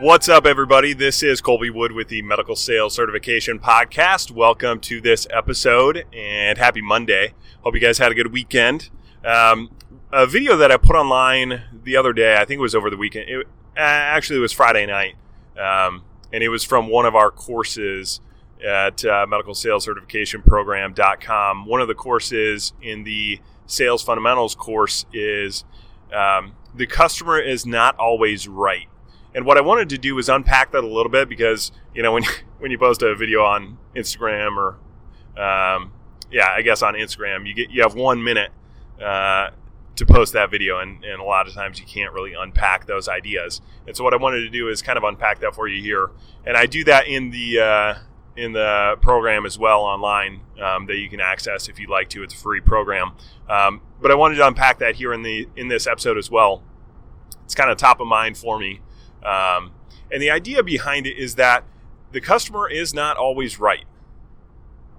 What's up, everybody? This is Colby Wood with the Medical Sales Certification Podcast. Welcome to this episode and happy Monday. Hope you guys had a good weekend. Um, a video that I put online the other day, I think it was over the weekend. It, actually, it was Friday night, um, and it was from one of our courses at uh, medicalsalescertificationprogram.com. One of the courses in the Sales Fundamentals course is um, the customer is not always right and what I wanted to do was unpack that a little bit because you know when when you post a video on Instagram or um, yeah, I guess on Instagram you get you have one minute uh, to post that video, and, and a lot of times you can't really unpack those ideas. And so what I wanted to do is kind of unpack that for you here, and I do that in the uh, in the program as well online um, that you can access if you'd like to. It's a free program, um, but I wanted to unpack that here in the in this episode as well. It's kind of top of mind for me um, and the idea behind it is that the customer is not always right.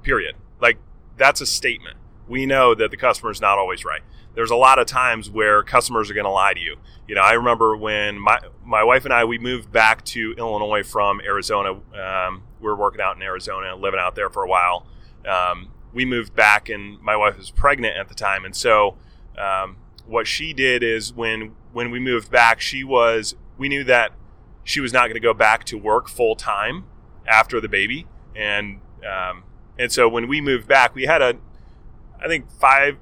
Period. Like that's a statement. We know that the customer is not always right. There's a lot of times where customers are going to lie to you. You know, I remember when my my wife and I we moved back to Illinois from Arizona. Um, we were working out in Arizona, living out there for a while. Um, we moved back, and my wife was pregnant at the time, and so um, what she did is when when we moved back, she was we knew that she was not going to go back to work full time after the baby, and um, and so when we moved back, we had a, I think five,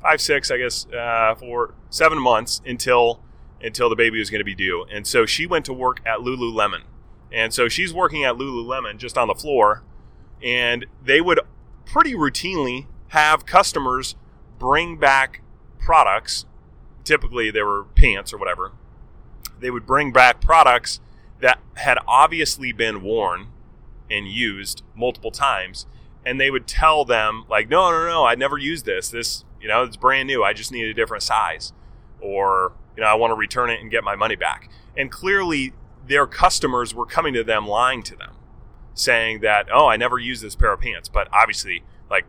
five six, I guess, uh, for seven months until until the baby was going to be due, and so she went to work at Lululemon, and so she's working at Lululemon just on the floor, and they would pretty routinely have customers bring back products. Typically, they were pants or whatever, they would bring back products that had obviously been worn and used multiple times and they would tell them like no no no i never used this. This you know it's brand new. I just need a different size or you know i want to return it and get my money back. And clearly their customers were coming to them lying to them saying that oh i never used this pair of pants. But obviously like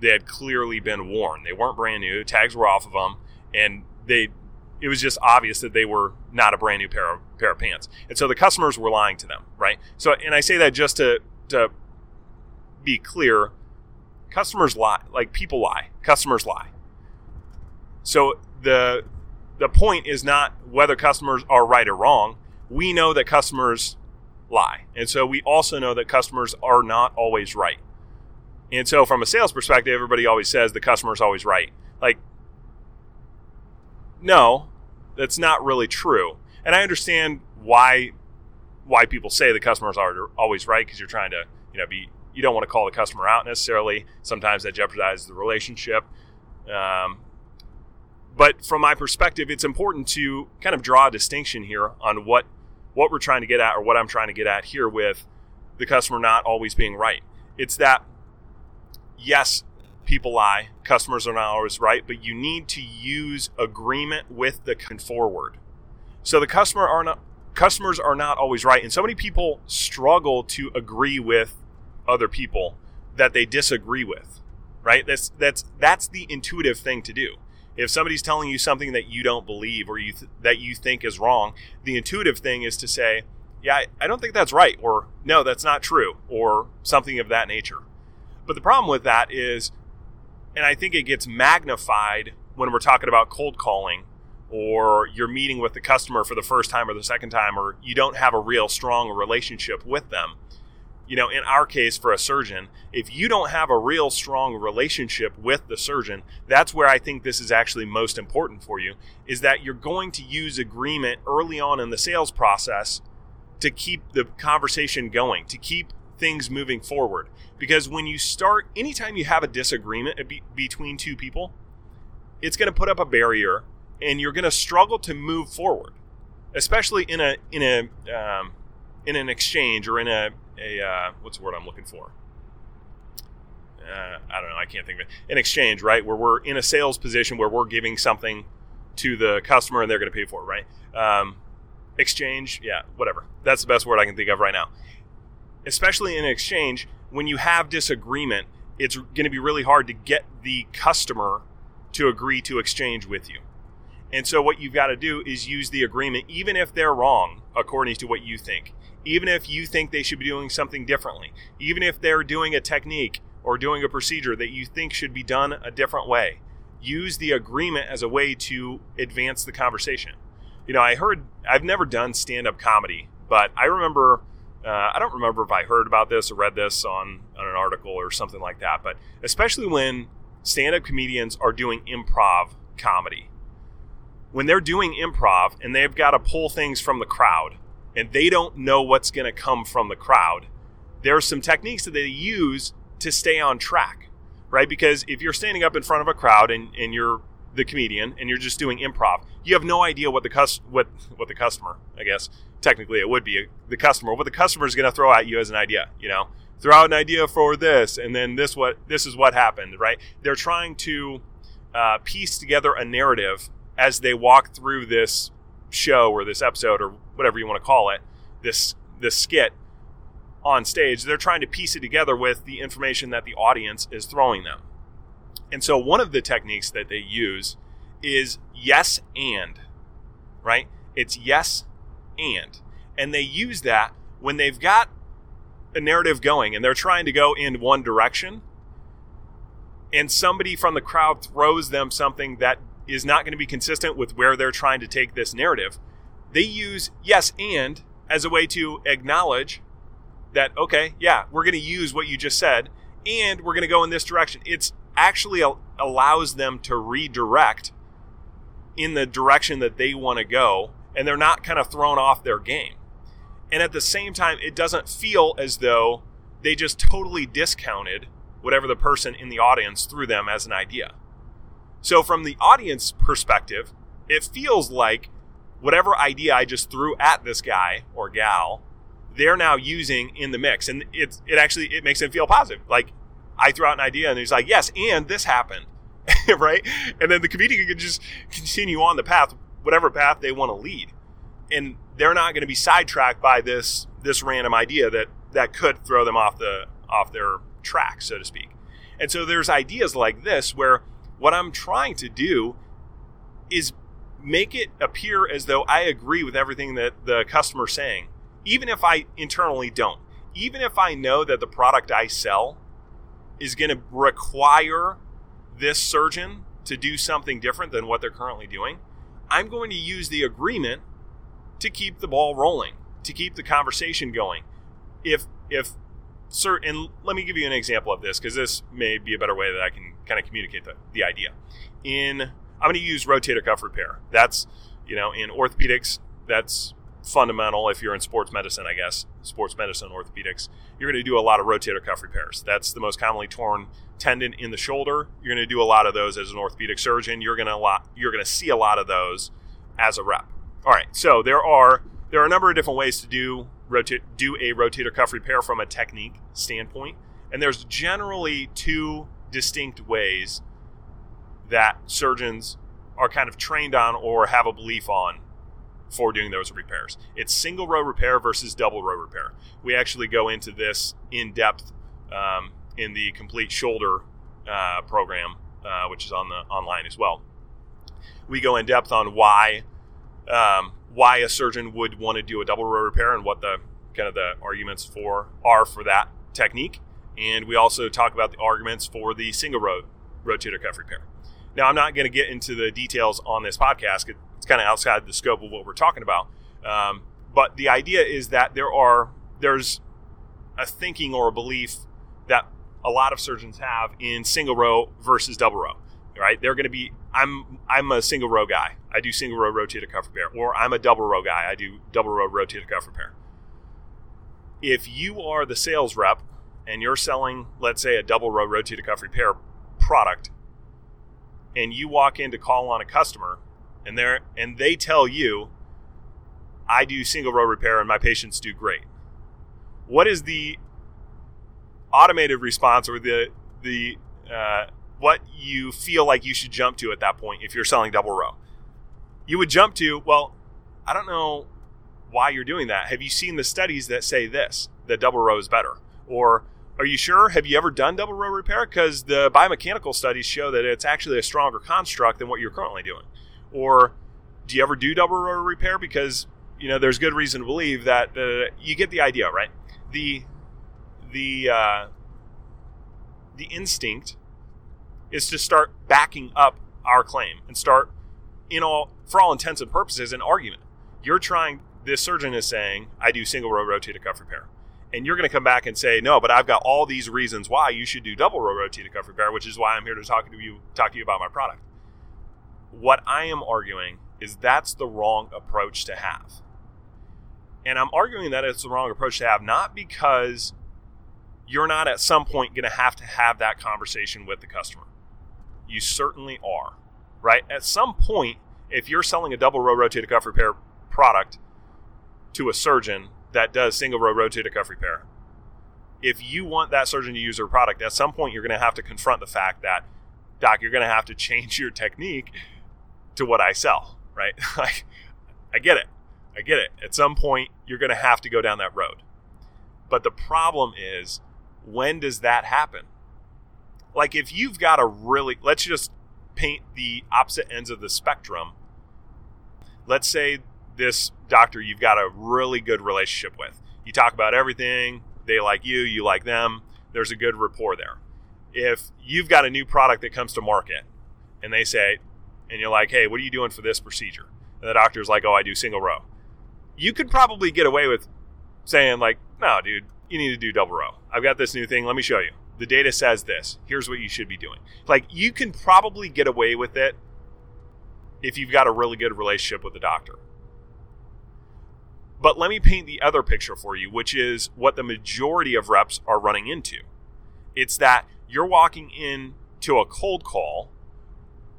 they had clearly been worn. They weren't brand new. Tags were off of them and they it was just obvious that they were not a brand new pair of pair of pants. And so the customers were lying to them, right? So and I say that just to to be clear, customers lie, like people lie. Customers lie. So the the point is not whether customers are right or wrong. We know that customers lie. And so we also know that customers are not always right. And so from a sales perspective, everybody always says the customer is always right. Like no, that's not really true. And I understand why why people say the customers are always right because you're trying to you know be you don't want to call the customer out necessarily. Sometimes that jeopardizes the relationship. Um, but from my perspective, it's important to kind of draw a distinction here on what what we're trying to get at or what I'm trying to get at here with the customer not always being right. It's that yes, people lie, customers are not always right, but you need to use agreement with the forward. So the customer are not customers are not always right, and so many people struggle to agree with other people that they disagree with. Right? That's that's that's the intuitive thing to do. If somebody's telling you something that you don't believe or you th- that you think is wrong, the intuitive thing is to say, "Yeah, I, I don't think that's right," or "No, that's not true," or something of that nature. But the problem with that is and I think it gets magnified when we're talking about cold calling or you're meeting with the customer for the first time or the second time or you don't have a real strong relationship with them. You know, in our case for a surgeon, if you don't have a real strong relationship with the surgeon, that's where I think this is actually most important for you is that you're going to use agreement early on in the sales process to keep the conversation going, to keep things moving forward. Because when you start, anytime you have a disagreement be- between two people, it's going to put up a barrier and you're going to struggle to move forward, especially in a, in a, um, in an exchange or in a, a uh, what's the word I'm looking for? Uh, I don't know. I can't think of it. An exchange, right? Where we're in a sales position where we're giving something to the customer and they're going to pay for it, right? Um, exchange, yeah, whatever. That's the best word I can think of right now. Especially in exchange, when you have disagreement, it's going to be really hard to get the customer to agree to exchange with you. And so, what you've got to do is use the agreement, even if they're wrong, according to what you think. Even if you think they should be doing something differently, even if they're doing a technique or doing a procedure that you think should be done a different way, use the agreement as a way to advance the conversation. You know, I heard, I've never done stand up comedy, but I remember, uh, I don't remember if I heard about this or read this on, on an article or something like that, but especially when stand up comedians are doing improv comedy. When they're doing improv and they've got to pull things from the crowd and they don't know what's going to come from the crowd, there are some techniques that they use to stay on track right? Because if you're standing up in front of a crowd and, and you're the comedian and you're just doing improv, you have no idea what the cus- what what the customer, I guess technically it would be the customer, what the customer is going to throw at you as an idea, you know, throw out an idea for this, and then this what this is what happened, right? They're trying to uh, piece together a narrative as they walk through this show or this episode or whatever you want to call it, this this skit on stage, they're trying to piece it together with the information that the audience is throwing them. And so one of the techniques that they use is yes and, right? It's yes and. And they use that when they've got a narrative going and they're trying to go in one direction and somebody from the crowd throws them something that is not going to be consistent with where they're trying to take this narrative, they use yes and as a way to acknowledge that okay, yeah, we're going to use what you just said and we're going to go in this direction. It's actually allows them to redirect in the direction that they want to go and they're not kind of thrown off their game. And at the same time, it doesn't feel as though they just totally discounted whatever the person in the audience threw them as an idea. So, from the audience perspective, it feels like whatever idea I just threw at this guy or gal they're now using in the mix, and it it actually it makes them feel positive. Like I threw out an idea, and he's like, "Yes, and this happened," right? And then the comedian can just continue on the path, whatever path they want to lead, and they're not going to be sidetracked by this this random idea that that could throw them off the off their track, so to speak. And so there's ideas like this where what I'm trying to do is make it appear as though I agree with everything that the customer's saying even if I internally don't, even if I know that the product I sell is going to require this surgeon to do something different than what they're currently doing, I'm going to use the agreement to keep the ball rolling, to keep the conversation going. If if sir, and let me give you an example of this because this may be a better way that I can kind of communicate the, the idea. In I'm going to use rotator cuff repair. That's you know in orthopedics that's fundamental if you're in sports medicine, I guess, sports medicine, orthopedics, you're going to do a lot of rotator cuff repairs. That's the most commonly torn tendon in the shoulder. You're going to do a lot of those as an orthopedic surgeon. You're going to lot, you're going to see a lot of those as a rep. All right, so there are there are a number of different ways to do rotate do a rotator cuff repair from a technique standpoint, and there's generally two distinct ways that surgeons are kind of trained on or have a belief on for doing those repairs. It's single row repair versus double row repair. We actually go into this in depth um, in the complete shoulder uh, program, uh, which is on the online as well. We go in depth on why um, why a surgeon would want to do a double row repair and what the kind of the arguments for are for that technique. And we also talk about the arguments for the single row rotator cuff repair. Now, I'm not going to get into the details on this podcast It's kind of outside the scope of what we're talking about. Um, but the idea is that there are there's a thinking or a belief that a lot of surgeons have in single row versus double row. Right? They're going to be I'm I'm a single row guy. I do single row rotator cuff repair, or I'm a double row guy. I do double row rotator cuff repair. if you are the sales rep and you're selling, let's say, a double row rotator cuff repair product, and you walk in to call on a customer, and they and they tell you, "I do single row repair and my patients do great." What is the automated response or the the uh, what you feel like you should jump to at that point if you're selling double row? You would jump to, well, I don't know why you're doing that. Have you seen the studies that say this, that double row is better? Or are you sure? Have you ever done double row repair? Because the biomechanical studies show that it's actually a stronger construct than what you're currently doing. Or do you ever do double row repair? Because you know there's good reason to believe that uh, you get the idea, right? The the uh, the instinct is to start backing up our claim and start, in all for all intents and purposes, an argument. You're trying this surgeon is saying, I do single row rotator cuff repair. And you're going to come back and say, no, but I've got all these reasons why you should do double row rotator cuff repair, which is why I'm here to talk to you, talk to you about my product. What I am arguing is that's the wrong approach to have. And I'm arguing that it's the wrong approach to have, not because you're not at some point going to have to have that conversation with the customer. You certainly are, right? At some point, if you're selling a double row rotator cuff repair product, to a surgeon that does single row rotator cuff repair. If you want that surgeon to use their product, at some point you're going to have to confront the fact that, doc, you're going to have to change your technique to what I sell, right? like, I get it. I get it. At some point, you're going to have to go down that road. But the problem is, when does that happen? Like, if you've got a really, let's just paint the opposite ends of the spectrum. Let's say this doctor you've got a really good relationship with. You talk about everything, they like you, you like them, there's a good rapport there. If you've got a new product that comes to market and they say, and you're like, hey, what are you doing for this procedure? And the doctor's like, oh, I do single row. You could probably get away with saying, like, no, dude, you need to do double row. I've got this new thing. Let me show you. The data says this. Here's what you should be doing. Like, you can probably get away with it if you've got a really good relationship with the doctor. But let me paint the other picture for you, which is what the majority of reps are running into. It's that you're walking in to a cold call,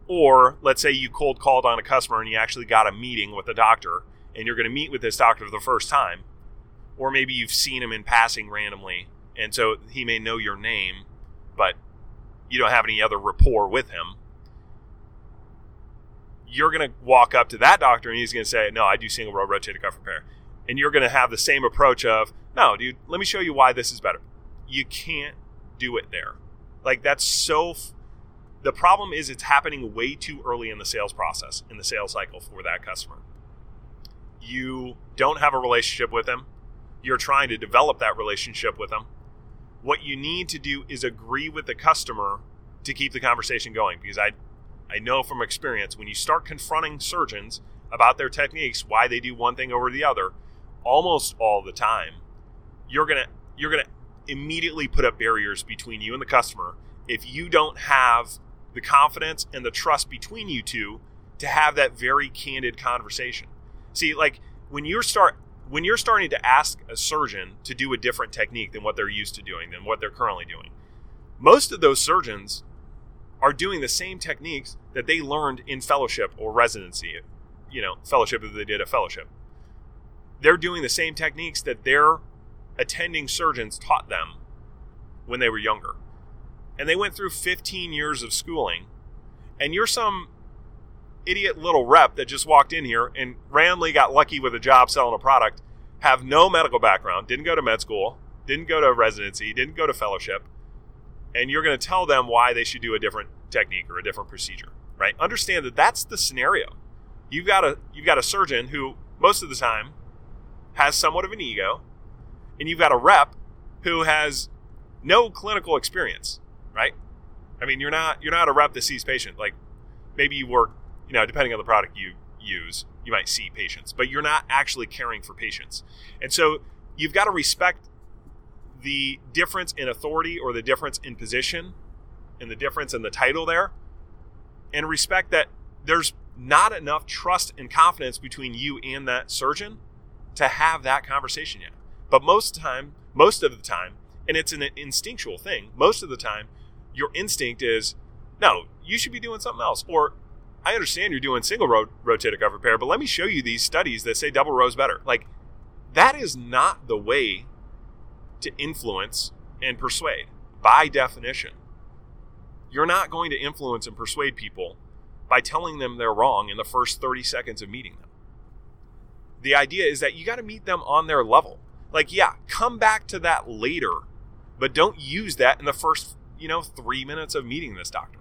or let's say you cold called on a customer and you actually got a meeting with a doctor, and you're going to meet with this doctor for the first time, or maybe you've seen him in passing randomly, and so he may know your name, but you don't have any other rapport with him. You're going to walk up to that doctor and he's going to say, No, I do single row rotator cuff repair and you're going to have the same approach of, no, dude, let me show you why this is better. You can't do it there. Like that's so. F- the problem is it's happening way too early in the sales process, in the sales cycle for that customer. You don't have a relationship with them. You're trying to develop that relationship with them. What you need to do is agree with the customer to keep the conversation going because I I know from experience when you start confronting surgeons about their techniques, why they do one thing over the other, almost all the time, you're gonna you're gonna immediately put up barriers between you and the customer if you don't have the confidence and the trust between you two to have that very candid conversation. See, like when you start when you're starting to ask a surgeon to do a different technique than what they're used to doing, than what they're currently doing, most of those surgeons are doing the same techniques that they learned in fellowship or residency, you know, fellowship that they did a fellowship they're doing the same techniques that their attending surgeons taught them when they were younger. And they went through 15 years of schooling. And you're some idiot little rep that just walked in here and randomly got lucky with a job selling a product, have no medical background, didn't go to med school, didn't go to residency, didn't go to fellowship, and you're going to tell them why they should do a different technique or a different procedure, right? Understand that that's the scenario. You've got a you've got a surgeon who most of the time has somewhat of an ego, and you've got a rep who has no clinical experience, right? I mean, you're not you're not a rep that sees patient. Like maybe you work, you know, depending on the product you use, you might see patients, but you're not actually caring for patients. And so you've got to respect the difference in authority or the difference in position and the difference in the title there and respect that there's not enough trust and confidence between you and that surgeon to have that conversation yet. But most time, most of the time, and it's an instinctual thing, most of the time, your instinct is, no, you should be doing something else. Or I understand you're doing single row rotator cuff repair, but let me show you these studies that say double row is better. Like, that is not the way to influence and persuade by definition. You're not going to influence and persuade people by telling them they're wrong in the first 30 seconds of meeting them. The idea is that you got to meet them on their level. Like, yeah, come back to that later, but don't use that in the first, you know, three minutes of meeting this doctor.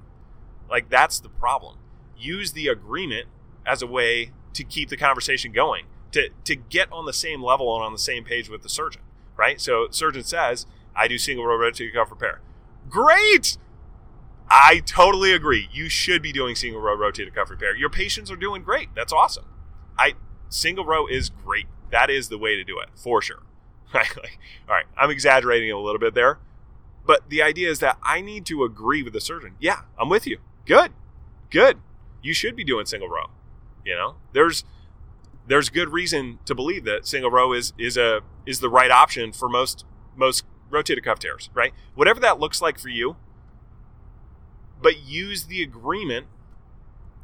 Like, that's the problem. Use the agreement as a way to keep the conversation going, to, to get on the same level and on the same page with the surgeon, right? So, surgeon says, I do single row rotator cuff repair. Great! I totally agree. You should be doing single row rotator cuff repair. Your patients are doing great. That's awesome. Single row is great. That is the way to do it for sure. all right, I'm exaggerating a little bit there, but the idea is that I need to agree with the surgeon. Yeah, I'm with you. Good, good. You should be doing single row. You know, there's there's good reason to believe that single row is is a is the right option for most most rotator cuff tears, right? Whatever that looks like for you, but use the agreement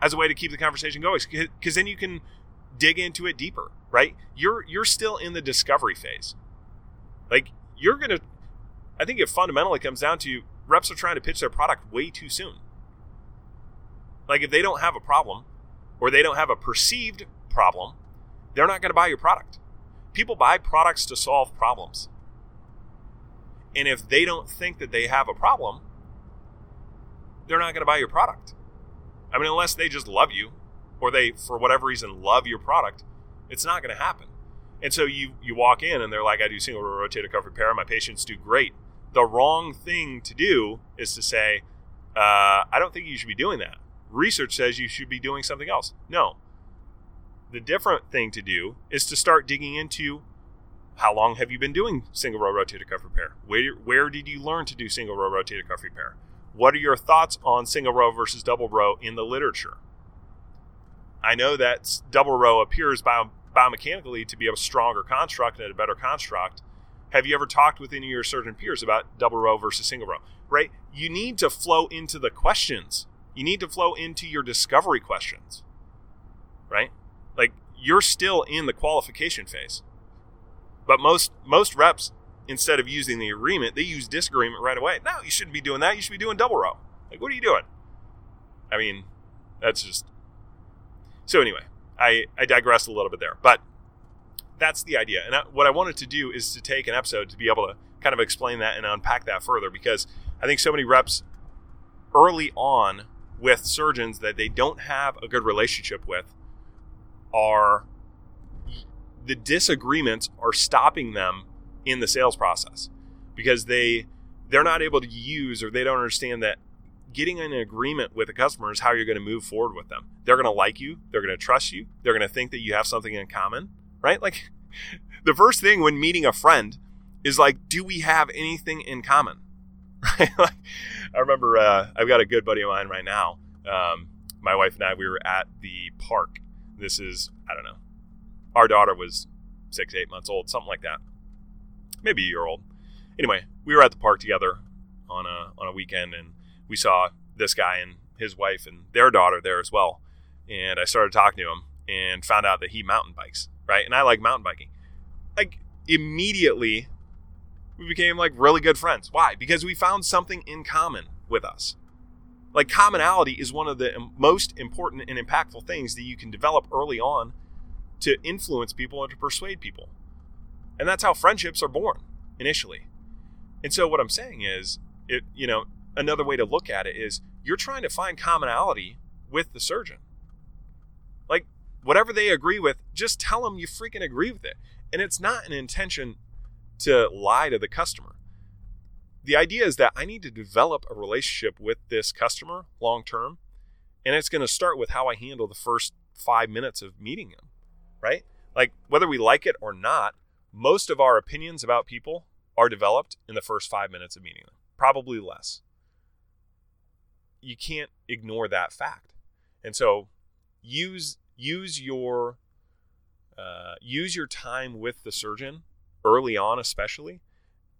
as a way to keep the conversation going because then you can dig into it deeper right? You're you're still in the discovery phase. Like you're gonna i think it fundamentally comes down to reps are trying to pitch their product way too soon. Like if they don't have a problem or they don't have a perceived problem they're not to buy your product. People buy products to solve problems. And if they don't think that they have a problem they're not going to buy your product. I mean, unless they just love you or they, for whatever reason, love your product, it's not going to happen. And so you you walk in and they're like, I do single row rotator cuff repair. My patients do great. The wrong thing to do is to say, uh, I don't think you should be doing that. Research says you should be doing something else. No. The different thing to do is to start digging into how long have you been doing single row rotator cuff repair? Where, where did you learn to do single row rotator cuff repair? What are your thoughts on single row versus double row in the literature? I know that double row appears bio, biomechanically to be a stronger construct and a better construct. Have you ever talked with any of your surgeon peers about double row versus single row? Right? You need to flow into the questions. You need to flow into your discovery questions. Right? Like you're still in the qualification phase. But most most reps instead of using the agreement, they use disagreement right away. No, you shouldn't be doing that. You should be doing double row. Like, what are you doing? I mean, that's just. So, anyway, I, I digressed a little bit there. But that's the idea. And I, what I wanted to do is to take an episode to be able to kind of explain that and unpack that further because I think so many reps early on with surgeons that they don't have a good relationship with are the disagreements are stopping them in the sales process because they they're not able to use or they don't understand that getting an agreement with a customer is how you're going to move forward with them. They're going to like you, they're going to trust you, they're going to think that you have something in common, right? Like the first thing when meeting a friend is like, do we have anything in common? Right? like, I remember uh, I've got a good buddy of mine right now. Um, my wife and I we were at the park. This is I don't know. Our daughter was six, eight months old, something like that maybe a year old. Anyway, we were at the park together on a on a weekend, and we saw this guy and his wife and their daughter there as well. And I started talking to him and found out that he mountain bikes, right? And I like mountain biking. Like immediately, we became like really good friends. Why? Because we found something in common with us. Like commonality is one of the most important and impactful things that you can develop early on to influence people and to persuade people. And that's how friendships are born initially. And so what I'm saying is, it you know, another way to look at it is you're trying to find commonality with the surgeon. Like whatever they agree with, just tell them you freaking agree with it. And it's not an intention to lie to the customer. The idea is that I need to develop a relationship with this customer long term, and it's going to start with how I handle the first 5 minutes of meeting them, right? Like whether we like it or not, most of our opinions about people are developed in the first five minutes of meeting them, probably less. You can't ignore that fact. And so use use your uh, use your time with the surgeon early on, especially,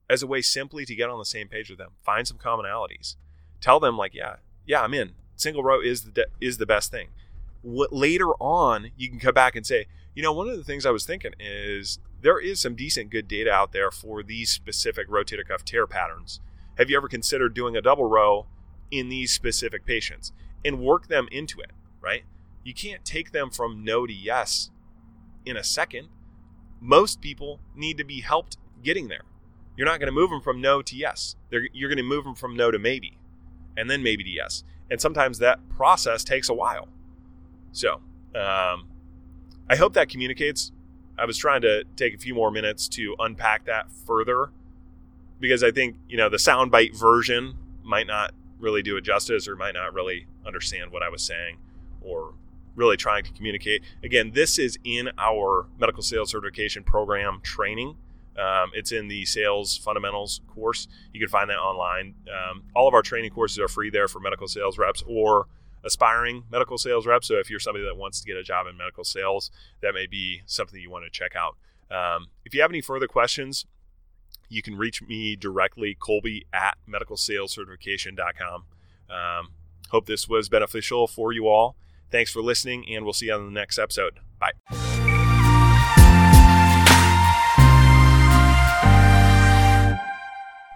as a way simply to get on the same page with them, find some commonalities, tell them like, yeah, yeah, I'm in. Single row is the de- is the best thing. What, later on, you can come back and say, you know, one of the things I was thinking is there is some decent good data out there for these specific rotator cuff tear patterns. Have you ever considered doing a double row in these specific patients and work them into it, right? You can't take them from no to yes in a second. Most people need to be helped getting there. You're not going to move them from no to yes. They're, you're going to move them from no to maybe, and then maybe to yes. And sometimes that process takes a while. So, um, I hope that communicates. I was trying to take a few more minutes to unpack that further because I think, you know, the soundbite version might not really do it justice or might not really understand what I was saying or really trying to communicate. Again, this is in our medical sales certification program training. Um, it's in the sales fundamentals course. You can find that online. Um, all of our training courses are free there for medical sales reps or aspiring medical sales reps. So if you're somebody that wants to get a job in medical sales, that may be something you want to check out. Um, if you have any further questions, you can reach me directly, Colby at medicalsalescertification.com. Um, hope this was beneficial for you all. Thanks for listening, and we'll see you on the next episode. Bye.